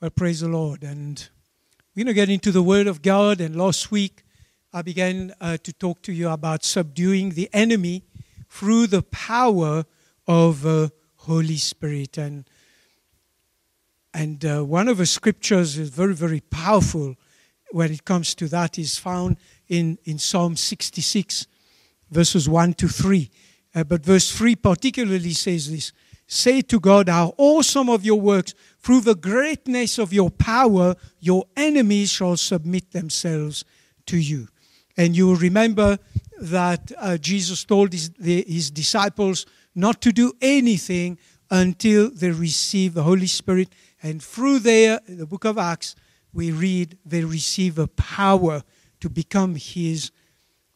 Well, praise the Lord. And we're going to get into the Word of God. And last week, I began uh, to talk to you about subduing the enemy through the power of uh, Holy Spirit. And, and uh, one of the scriptures is very, very powerful when it comes to that is found in, in Psalm 66, verses 1 to 3. Uh, but verse 3 particularly says this Say to God, How awesome of your works! Through the greatness of your power, your enemies shall submit themselves to you. And you will remember that uh, Jesus told his, the, his disciples not to do anything until they receive the Holy Spirit. And through there, the book of Acts, we read they receive a power to become his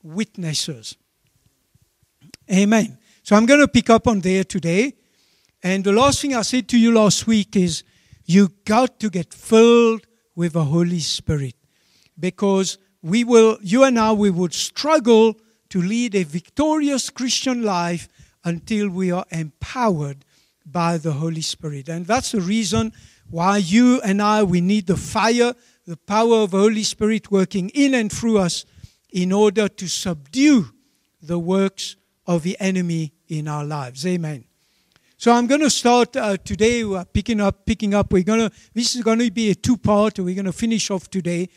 witnesses. Amen. So I'm going to pick up on there today. And the last thing I said to you last week is you got to get filled with the Holy Spirit because we will, you and I, we would struggle to lead a victorious Christian life until we are empowered by the Holy Spirit. And that's the reason why you and I, we need the fire, the power of the Holy Spirit working in and through us in order to subdue the works of the enemy in our lives. Amen. So I'm going to start uh, today uh, picking up, picking up. We're going to. This is going to be a two-part. We're going to finish off today,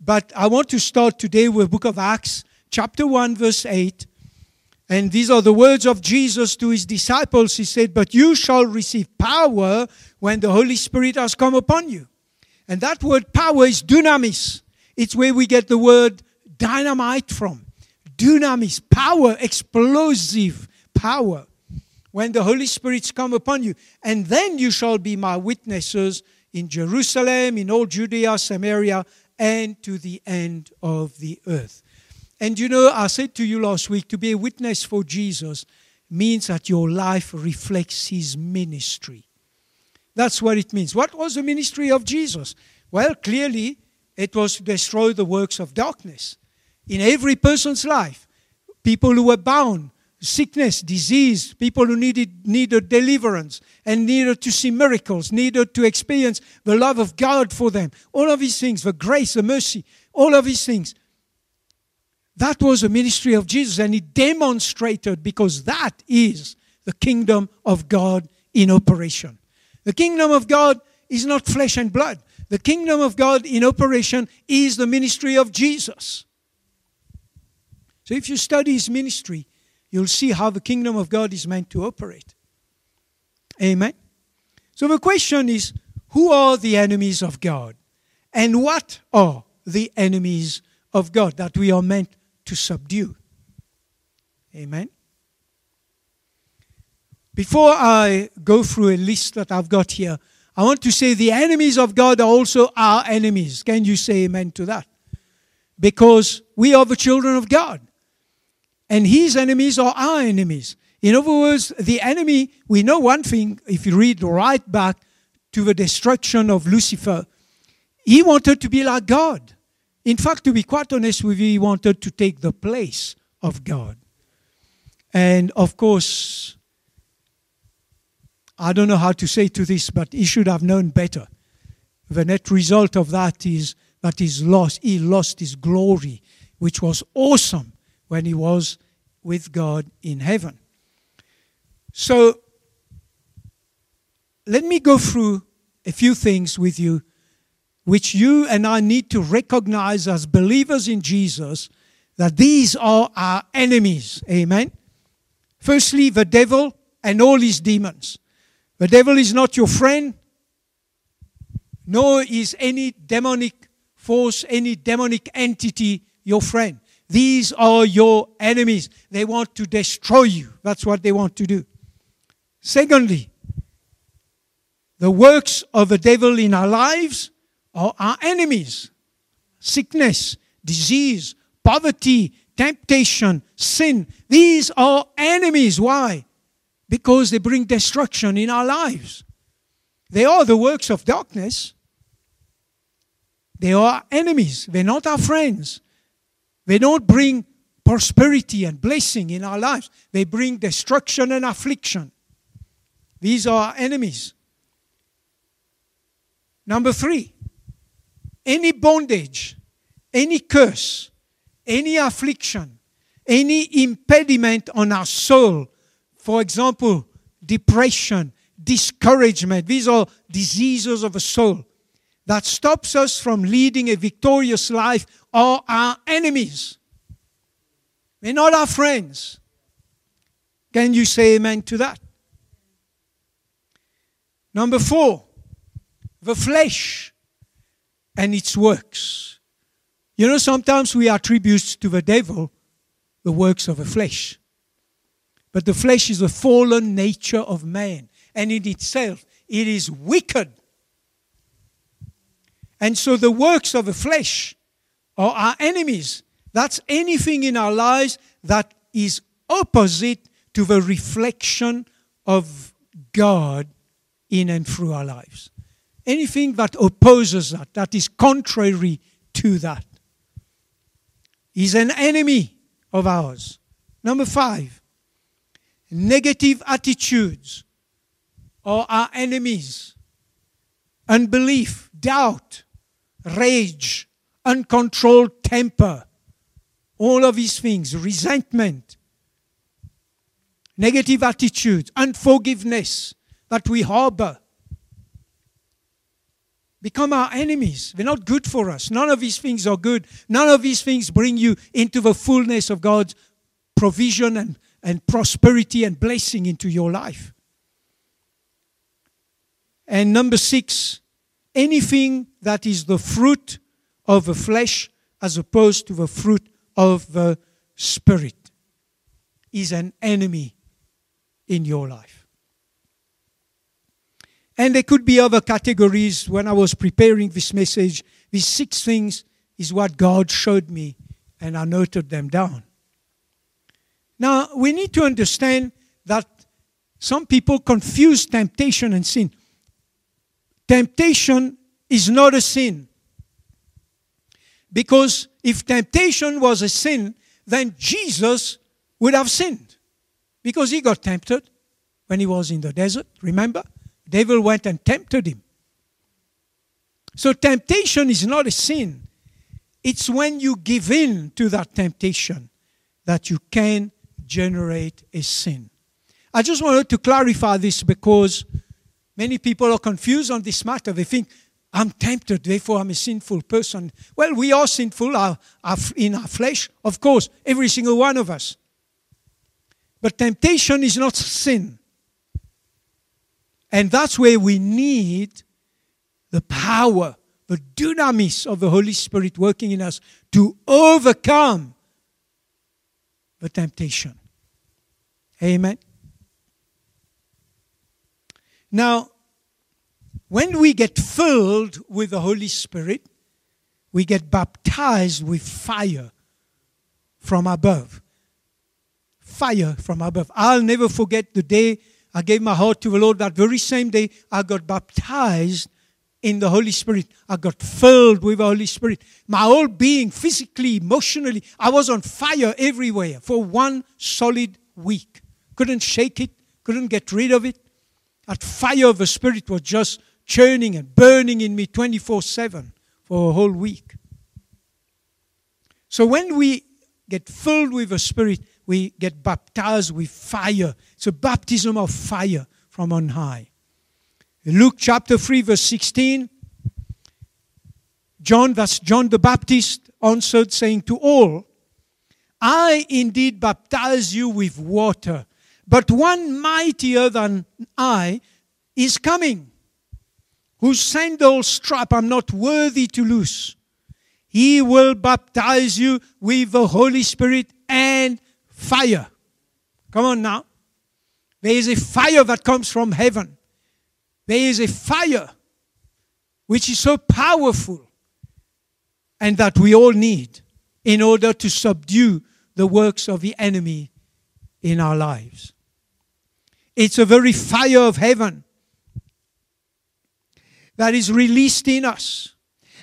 but I want to start today with Book of Acts, chapter one, verse eight, and these are the words of Jesus to his disciples. He said, "But you shall receive power when the Holy Spirit has come upon you." And that word power is dunamis. It's where we get the word dynamite from. Dunamis, power, explosive power when the Holy Spirit's come upon you. And then you shall be my witnesses in Jerusalem, in all Judea, Samaria, and to the end of the earth. And you know, I said to you last week to be a witness for Jesus means that your life reflects his ministry. That's what it means. What was the ministry of Jesus? Well, clearly, it was to destroy the works of darkness in every person's life. People who were bound, sickness, disease, people who needed, needed deliverance and needed to see miracles, needed to experience the love of God for them. All of these things, the grace, the mercy, all of these things. That was the ministry of Jesus, and he demonstrated because that is the kingdom of God in operation. The kingdom of God is not flesh and blood. The kingdom of God in operation is the ministry of Jesus. So if you study his ministry, you'll see how the kingdom of God is meant to operate. Amen. So the question is who are the enemies of God? And what are the enemies of God that we are meant to subdue? Amen. Before I go through a list that I've got here, I want to say the enemies of God are also our enemies. Can you say amen to that? Because we are the children of God and his enemies are our enemies. In other words, the enemy, we know one thing, if you read right back to the destruction of Lucifer, he wanted to be like God. In fact, to be quite honest with you, he wanted to take the place of God. And of course, I don't know how to say to this, but he should have known better. The net result of that is that he's lost, he lost his glory, which was awesome when he was with God in heaven. So, let me go through a few things with you which you and I need to recognize as believers in Jesus that these are our enemies. Amen. Firstly, the devil and all his demons. The devil is not your friend, nor is any demonic force, any demonic entity your friend. These are your enemies. They want to destroy you. That's what they want to do. Secondly, the works of the devil in our lives are our enemies. Sickness, disease, poverty, temptation, sin. These are enemies. Why? Because they bring destruction in our lives. They are the works of darkness. They are enemies. They're not our friends. They don't bring prosperity and blessing in our lives, they bring destruction and affliction. These are our enemies. Number three, any bondage, any curse, any affliction, any impediment on our soul, for example, depression, discouragement, these are diseases of the soul that stops us from leading a victorious life are our enemies. They're not our friends. Can you say amen to that? Number four, the flesh and its works. You know, sometimes we attribute to the devil the works of the flesh. But the flesh is the fallen nature of man, and in itself, it is wicked. And so the works of the flesh are our enemies. That's anything in our lives that is opposite to the reflection of God in and through our lives. Anything that opposes that, that is contrary to that, is an enemy of ours. Number five, negative attitudes are our enemies. Unbelief, doubt, rage, uncontrolled temper, all of these things, resentment, negative attitudes, unforgiveness that we harbor become our enemies. They're not good for us. None of these things are good. None of these things bring you into the fullness of God's provision and, and prosperity and blessing into your life. And number six, anything that is the fruit of the flesh as opposed to the fruit of the spirit is an enemy in your life. And there could be other categories. When I was preparing this message, these six things is what God showed me, and I noted them down. Now, we need to understand that some people confuse temptation and sin. Temptation is not a sin. Because if temptation was a sin, then Jesus would have sinned because he got tempted when he was in the desert. Remember? Devil went and tempted him. So temptation is not a sin. It's when you give in to that temptation that you can generate a sin. I just wanted to clarify this because many people are confused on this matter. They think, I'm tempted, therefore I'm a sinful person. Well, we are sinful in our flesh, of course, every single one of us. But temptation is not sin. And that's where we need the power, the dunamis of the Holy Spirit working in us to overcome the temptation. Amen. Now, when we get filled with the Holy Spirit, we get baptized with fire from above fire from above. I'll never forget the day I gave my heart to the Lord. That very same day, I got baptized in the Holy Spirit. I got filled with the Holy Spirit. My whole being, physically, emotionally, I was on fire everywhere for one solid week. Couldn't shake it, couldn't get rid of it. That fire of the Spirit was just churning and burning in me 24 7 for a whole week. So when we get filled with the Spirit, we get baptized with fire. It's a baptism of fire from on high. In Luke chapter 3, verse 16, John, that's John the Baptist, answered, saying to all, I indeed baptize you with water, but one mightier than I is coming, whose sandal strap I'm not worthy to loose. He will baptize you with the Holy Spirit and fire. Come on now. There is a fire that comes from heaven. There is a fire which is so powerful and that we all need in order to subdue the works of the enemy in our lives. It's a very fire of heaven that is released in us.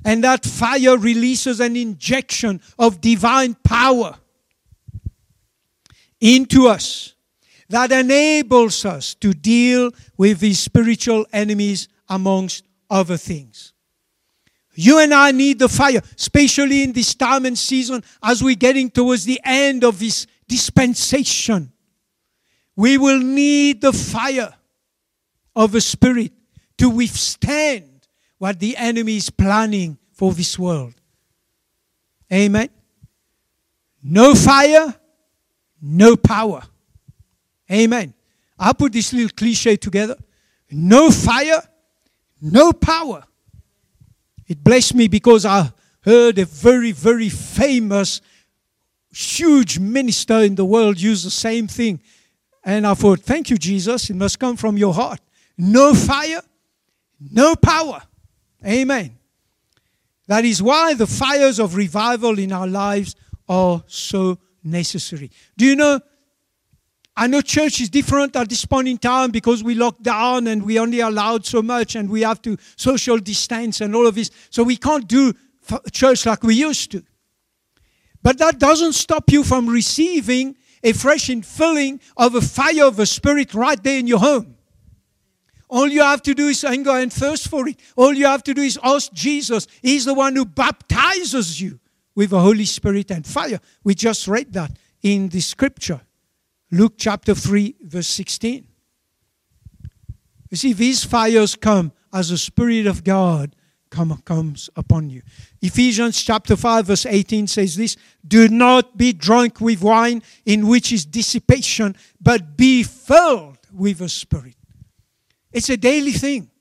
And that fire releases an injection of divine power into us that enables us to deal with these spiritual enemies amongst other things. You and I need the fire, especially in this time and season as we're getting towards the end of this dispensation. We will need the fire of the Spirit to withstand what the enemy is planning for this world. Amen. No fire, no power. Amen. I put this little cliche together. No fire, no power. It blessed me because I heard a very, very famous, huge minister in the world use the same thing. And I thought, thank you, Jesus. It must come from your heart. No fire, no power. Amen. That is why the fires of revival in our lives are so necessary. Do you know? I know church is different at this point in time because we locked down and we only allowed so much and we have to social distance and all of this. So we can't do church like we used to. But that doesn't stop you from receiving a fresh infilling of a fire of the Spirit right there in your home. All you have to do is anger and thirst for it. All you have to do is ask Jesus. He's the one who baptizes you with the Holy Spirit and fire. We just read that in the scripture. Luke chapter 3, verse 16. You see, these fires come as the Spirit of God come, comes upon you. Ephesians chapter 5, verse 18 says this Do not be drunk with wine in which is dissipation, but be filled with the Spirit. It's a daily thing.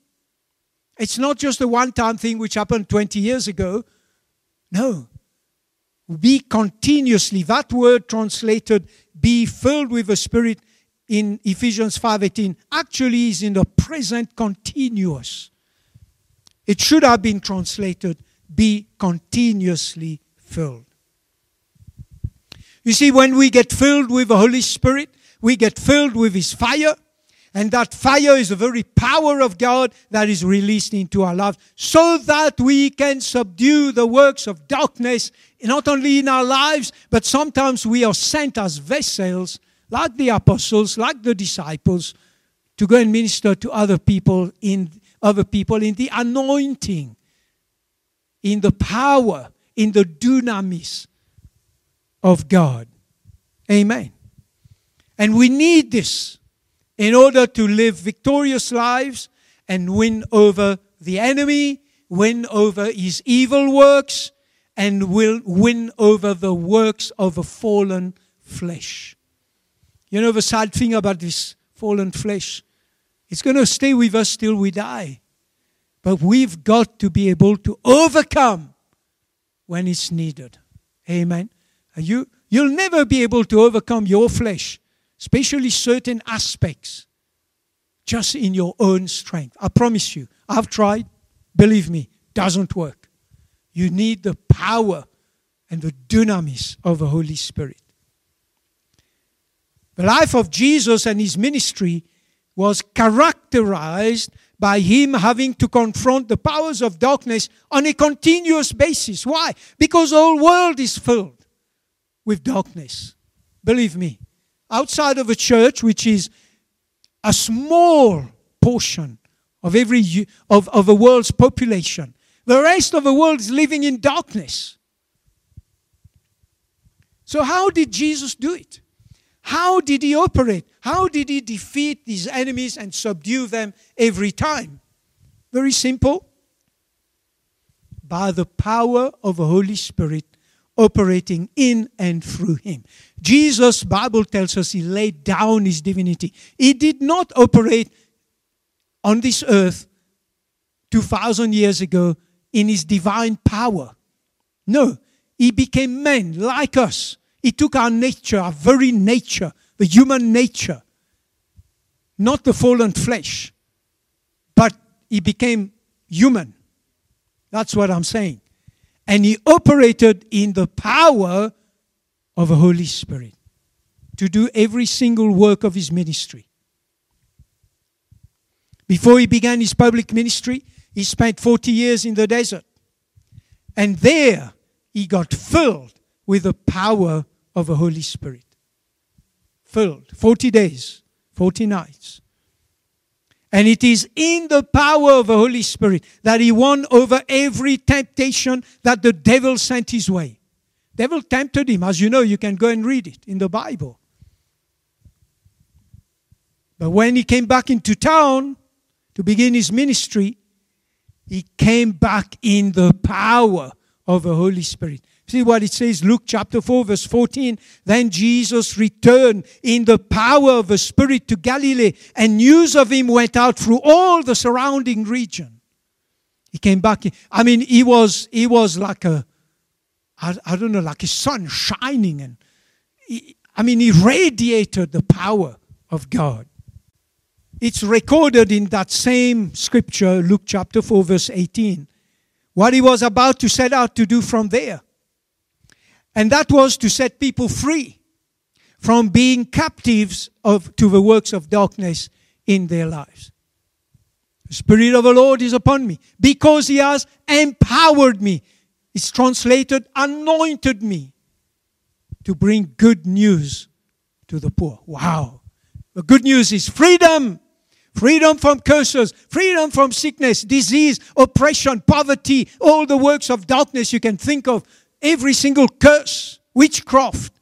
It's not just a one time thing which happened 20 years ago. No. Be continuously, that word translated be filled with the Spirit in Ephesians 5:18 actually is in the present continuous. It should have been translated be continuously filled. You see, when we get filled with the Holy Spirit, we get filled with His fire, and that fire is the very power of God that is released into our lives so that we can subdue the works of darkness, not only in our lives, but sometimes we are sent as vessels, like the apostles, like the disciples, to go and minister to other people in other people in the anointing, in the power, in the dunamis of God. Amen. And we need this in order to live victorious lives and win over the enemy, win over his evil works, and will win over the works of a fallen flesh. You know the sad thing about this fallen flesh? It's going to stay with us till we die. But we've got to be able to overcome when it's needed. Amen. You, you'll never be able to overcome your flesh especially certain aspects, just in your own strength. I promise you, I've tried, believe me, doesn't work. You need the power and the dunamis of the Holy Spirit. The life of Jesus and his ministry was characterized by him having to confront the powers of darkness on a continuous basis. Why? Because the whole world is filled with darkness. Believe me outside of a church, which is a small portion of every of, of the world's population. The rest of the world is living in darkness. So how did Jesus do it? How did he operate? How did he defeat these enemies and subdue them every time? Very simple. By the power of the Holy Spirit operating in and through him. Jesus, Bible tells us he laid down his divinity. He did not operate on this earth 2000 years ago in his divine power. No, he became man like us. He took our nature, our very nature, the human nature, not the fallen flesh, but he became human. That's what I'm saying and he operated in the power of the Holy Spirit to do every single work of his ministry. Before he began his public ministry, he spent 40 years in the desert. And there he got filled with the power of the Holy Spirit. Filled. 40 days, 40 nights. And it is in the power of the Holy Spirit that he won over every temptation that the devil sent his way. Devil tempted him. As you know, you can go and read it in the Bible. But when he came back into town to begin his ministry, he came back in the power of the Holy Spirit. See what it says, Luke chapter 4, verse 14. Then Jesus returned in the power of the Spirit to Galilee, and news of him went out through all the surrounding region. He came back. I mean, he was he was like a I, I don't know, like a sun shining, and he, I mean, he radiated the power of God. It's recorded in that same scripture, Luke chapter 4, verse 18, what he was about to set out to do from there. And that was to set people free from being captives of, to the works of darkness in their lives. The Spirit of the Lord is upon me because He has empowered me. It's translated, anointed me to bring good news to the poor. Wow. The good news is freedom. Freedom from curses, freedom from sickness, disease, oppression, poverty, all the works of darkness you can think of every single curse, witchcraft,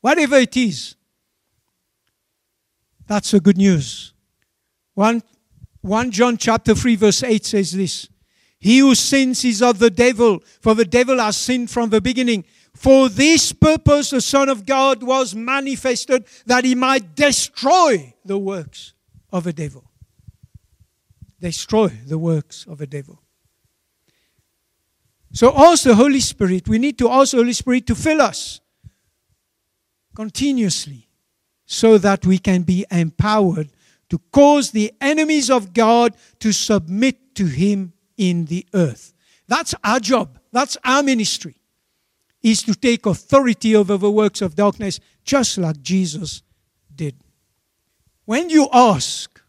whatever it is. That's the good news. 1, 1 John chapter 3 verse 8 says this. He who sins is of the devil, for the devil has sinned from the beginning. For this purpose the Son of God was manifested that he might destroy the works of the devil. Destroy the works of the devil. So ask the Holy Spirit. We need to ask the Holy Spirit to fill us continuously so that we can be empowered to cause the enemies of God to submit to Him in the earth. That's our job. That's our ministry. Is to take authority over the works of darkness just like Jesus did. When you ask,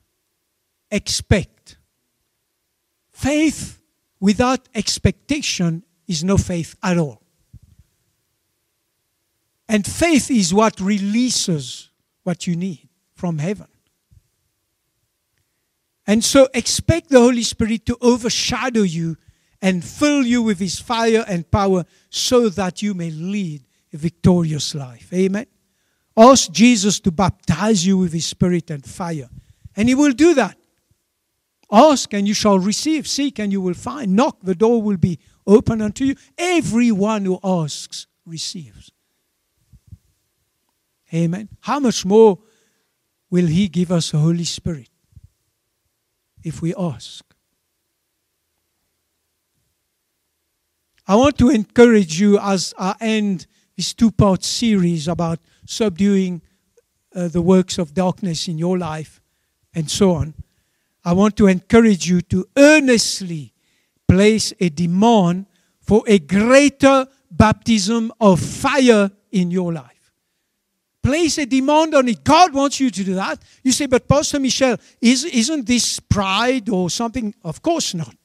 expect. Faith without expectation is no faith at all. And faith is what releases what you need from heaven. And so expect the Holy Spirit to overshadow you and fill you with His fire and power so that you may lead a victorious life. Amen. Ask Jesus to baptize you with His Spirit and fire. And He will do that. Ask and you shall receive. Seek and you will find. Knock, the door will be open unto you. Everyone who asks receives. Amen. How much more will He give us the Holy Spirit if we ask? I want to encourage you as I end this two part series about subduing uh, the works of darkness in your life and so on. I want to encourage you to earnestly place a demand for a greater baptism of fire in your life. Place a demand on it. God wants you to do that. You say, but Pastor Michel, is, isn't this pride or something? Of course not.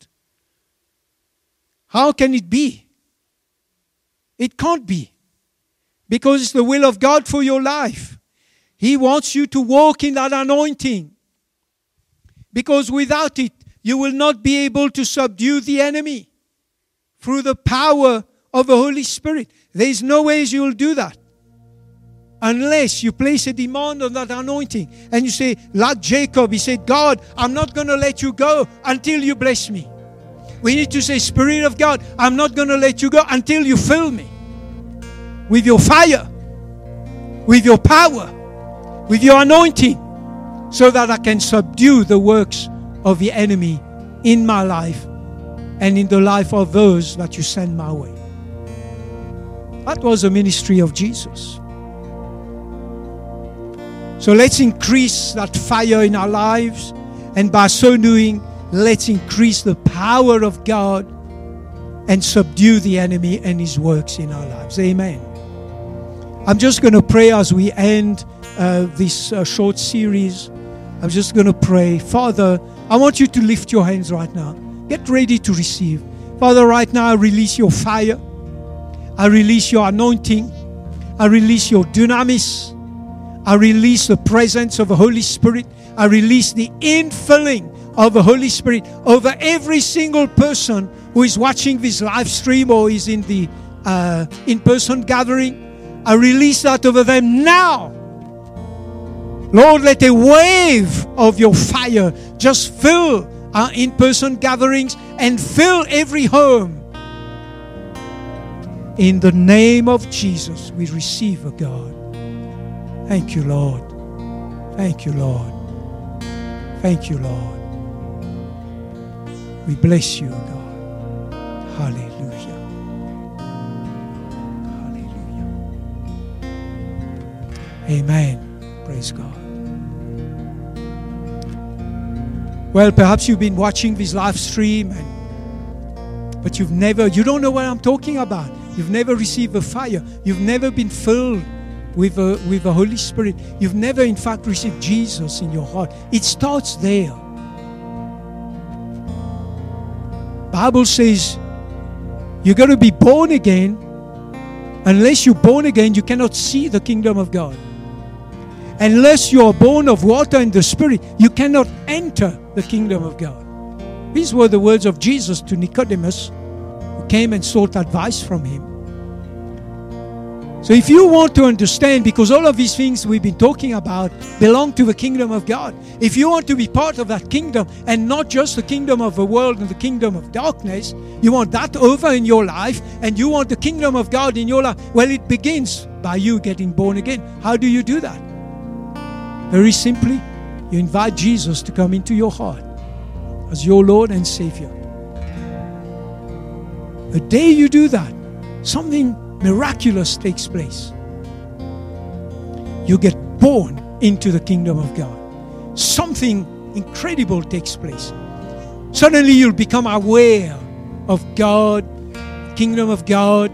How can it be? It can't be. Because it's the will of God for your life. He wants you to walk in that anointing. Because without it, you will not be able to subdue the enemy through the power of the Holy Spirit. There is no ways you will do that unless you place a demand on that anointing and you say, like Jacob, he said, God, I'm not going to let you go until you bless me. We need to say, Spirit of God, I'm not going to let you go until you fill me with your fire, with your power, with your anointing so that I can subdue the works of the enemy in my life and in the life of those that you send my way. That was the ministry of Jesus. So let's increase that fire in our lives, and by so doing, let's increase the power of God and subdue the enemy and his works in our lives. Amen. I'm just going to pray as we end uh, this uh, short series. I'm just going to pray. Father, I want you to lift your hands right now. Get ready to receive. Father, right now I release your fire. I release your anointing. I release your dunamis. I release the presence of the Holy Spirit. I release the infilling of the Holy Spirit over every single person who is watching this live stream or is in the uh, in person gathering. I release that over them now. Lord, let a wave of your fire just fill our in person gatherings and fill every home. In the name of Jesus, we receive, a God. Thank you, Lord. Thank you, Lord. Thank you, Lord. We bless you, God. Hallelujah. Hallelujah. Amen. Praise God. Well, perhaps you've been watching this live stream and but you've never you don't know what I'm talking about. You've never received the fire. You've never been filled with the, with the Holy Spirit. You've never, in fact, received Jesus in your heart. It starts there. Bible says you got to be born again. Unless you're born again, you cannot see the kingdom of God. Unless you are born of water and the Spirit, you cannot enter the kingdom of God. These were the words of Jesus to Nicodemus, who came and sought advice from him. So, if you want to understand, because all of these things we've been talking about belong to the kingdom of God, if you want to be part of that kingdom and not just the kingdom of the world and the kingdom of darkness, you want that over in your life and you want the kingdom of God in your life, well, it begins by you getting born again. How do you do that? Very simply, you invite Jesus to come into your heart as your Lord and Savior. The day you do that, something miraculous takes place. You get born into the kingdom of God. Something incredible takes place. Suddenly you'll become aware of God, kingdom of God.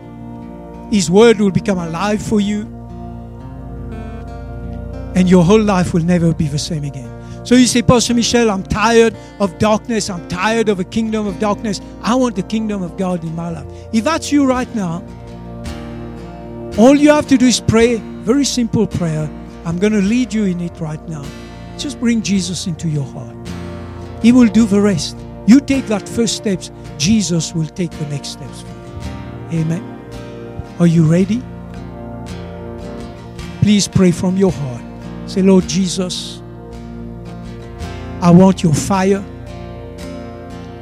His word will become alive for you. And your whole life will never be the same again. So you say, Pastor Michel, I'm tired of darkness. I'm tired of a kingdom of darkness. I want the kingdom of God in my life. If that's you right now, all you have to do is pray. Very simple prayer. I'm going to lead you in it right now. Just bring Jesus into your heart. He will do the rest. You take that first steps, Jesus will take the next steps for you. Amen. Are you ready? Please pray from your heart. Say, Lord Jesus, I want your fire.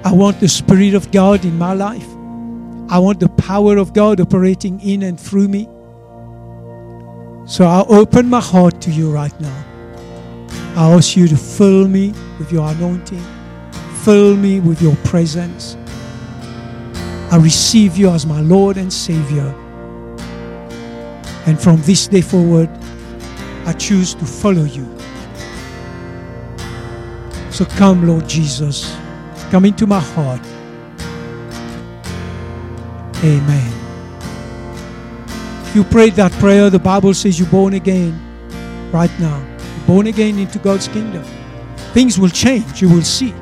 I want the Spirit of God in my life. I want the power of God operating in and through me. So I open my heart to you right now. I ask you to fill me with your anointing, fill me with your presence. I receive you as my Lord and Savior. And from this day forward, I choose to follow you. So come, Lord Jesus, come into my heart. Amen. You prayed that prayer, the Bible says you're born again right now. You're born again into God's kingdom. Things will change. You will see.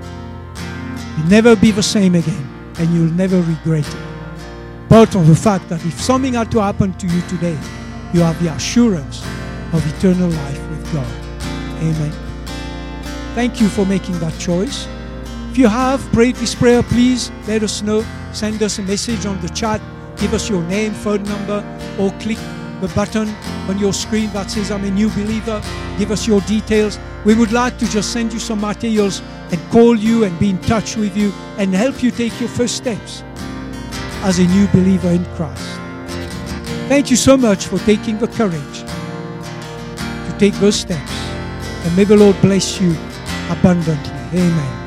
You'll never be the same again, and you'll never regret it. Part of the fact that if something had to happen to you today, you have the assurance of eternal life with God. Amen. Thank you for making that choice. If you have prayed this prayer, please let us know. Send us a message on the chat give us your name, phone number, or click the button on your screen that says I'm a new believer. Give us your details. We would like to just send you some materials and call you and be in touch with you and help you take your first steps as a new believer in Christ. Thank you so much for taking the courage take those steps. And may the Lord bless you abundantly. Amen.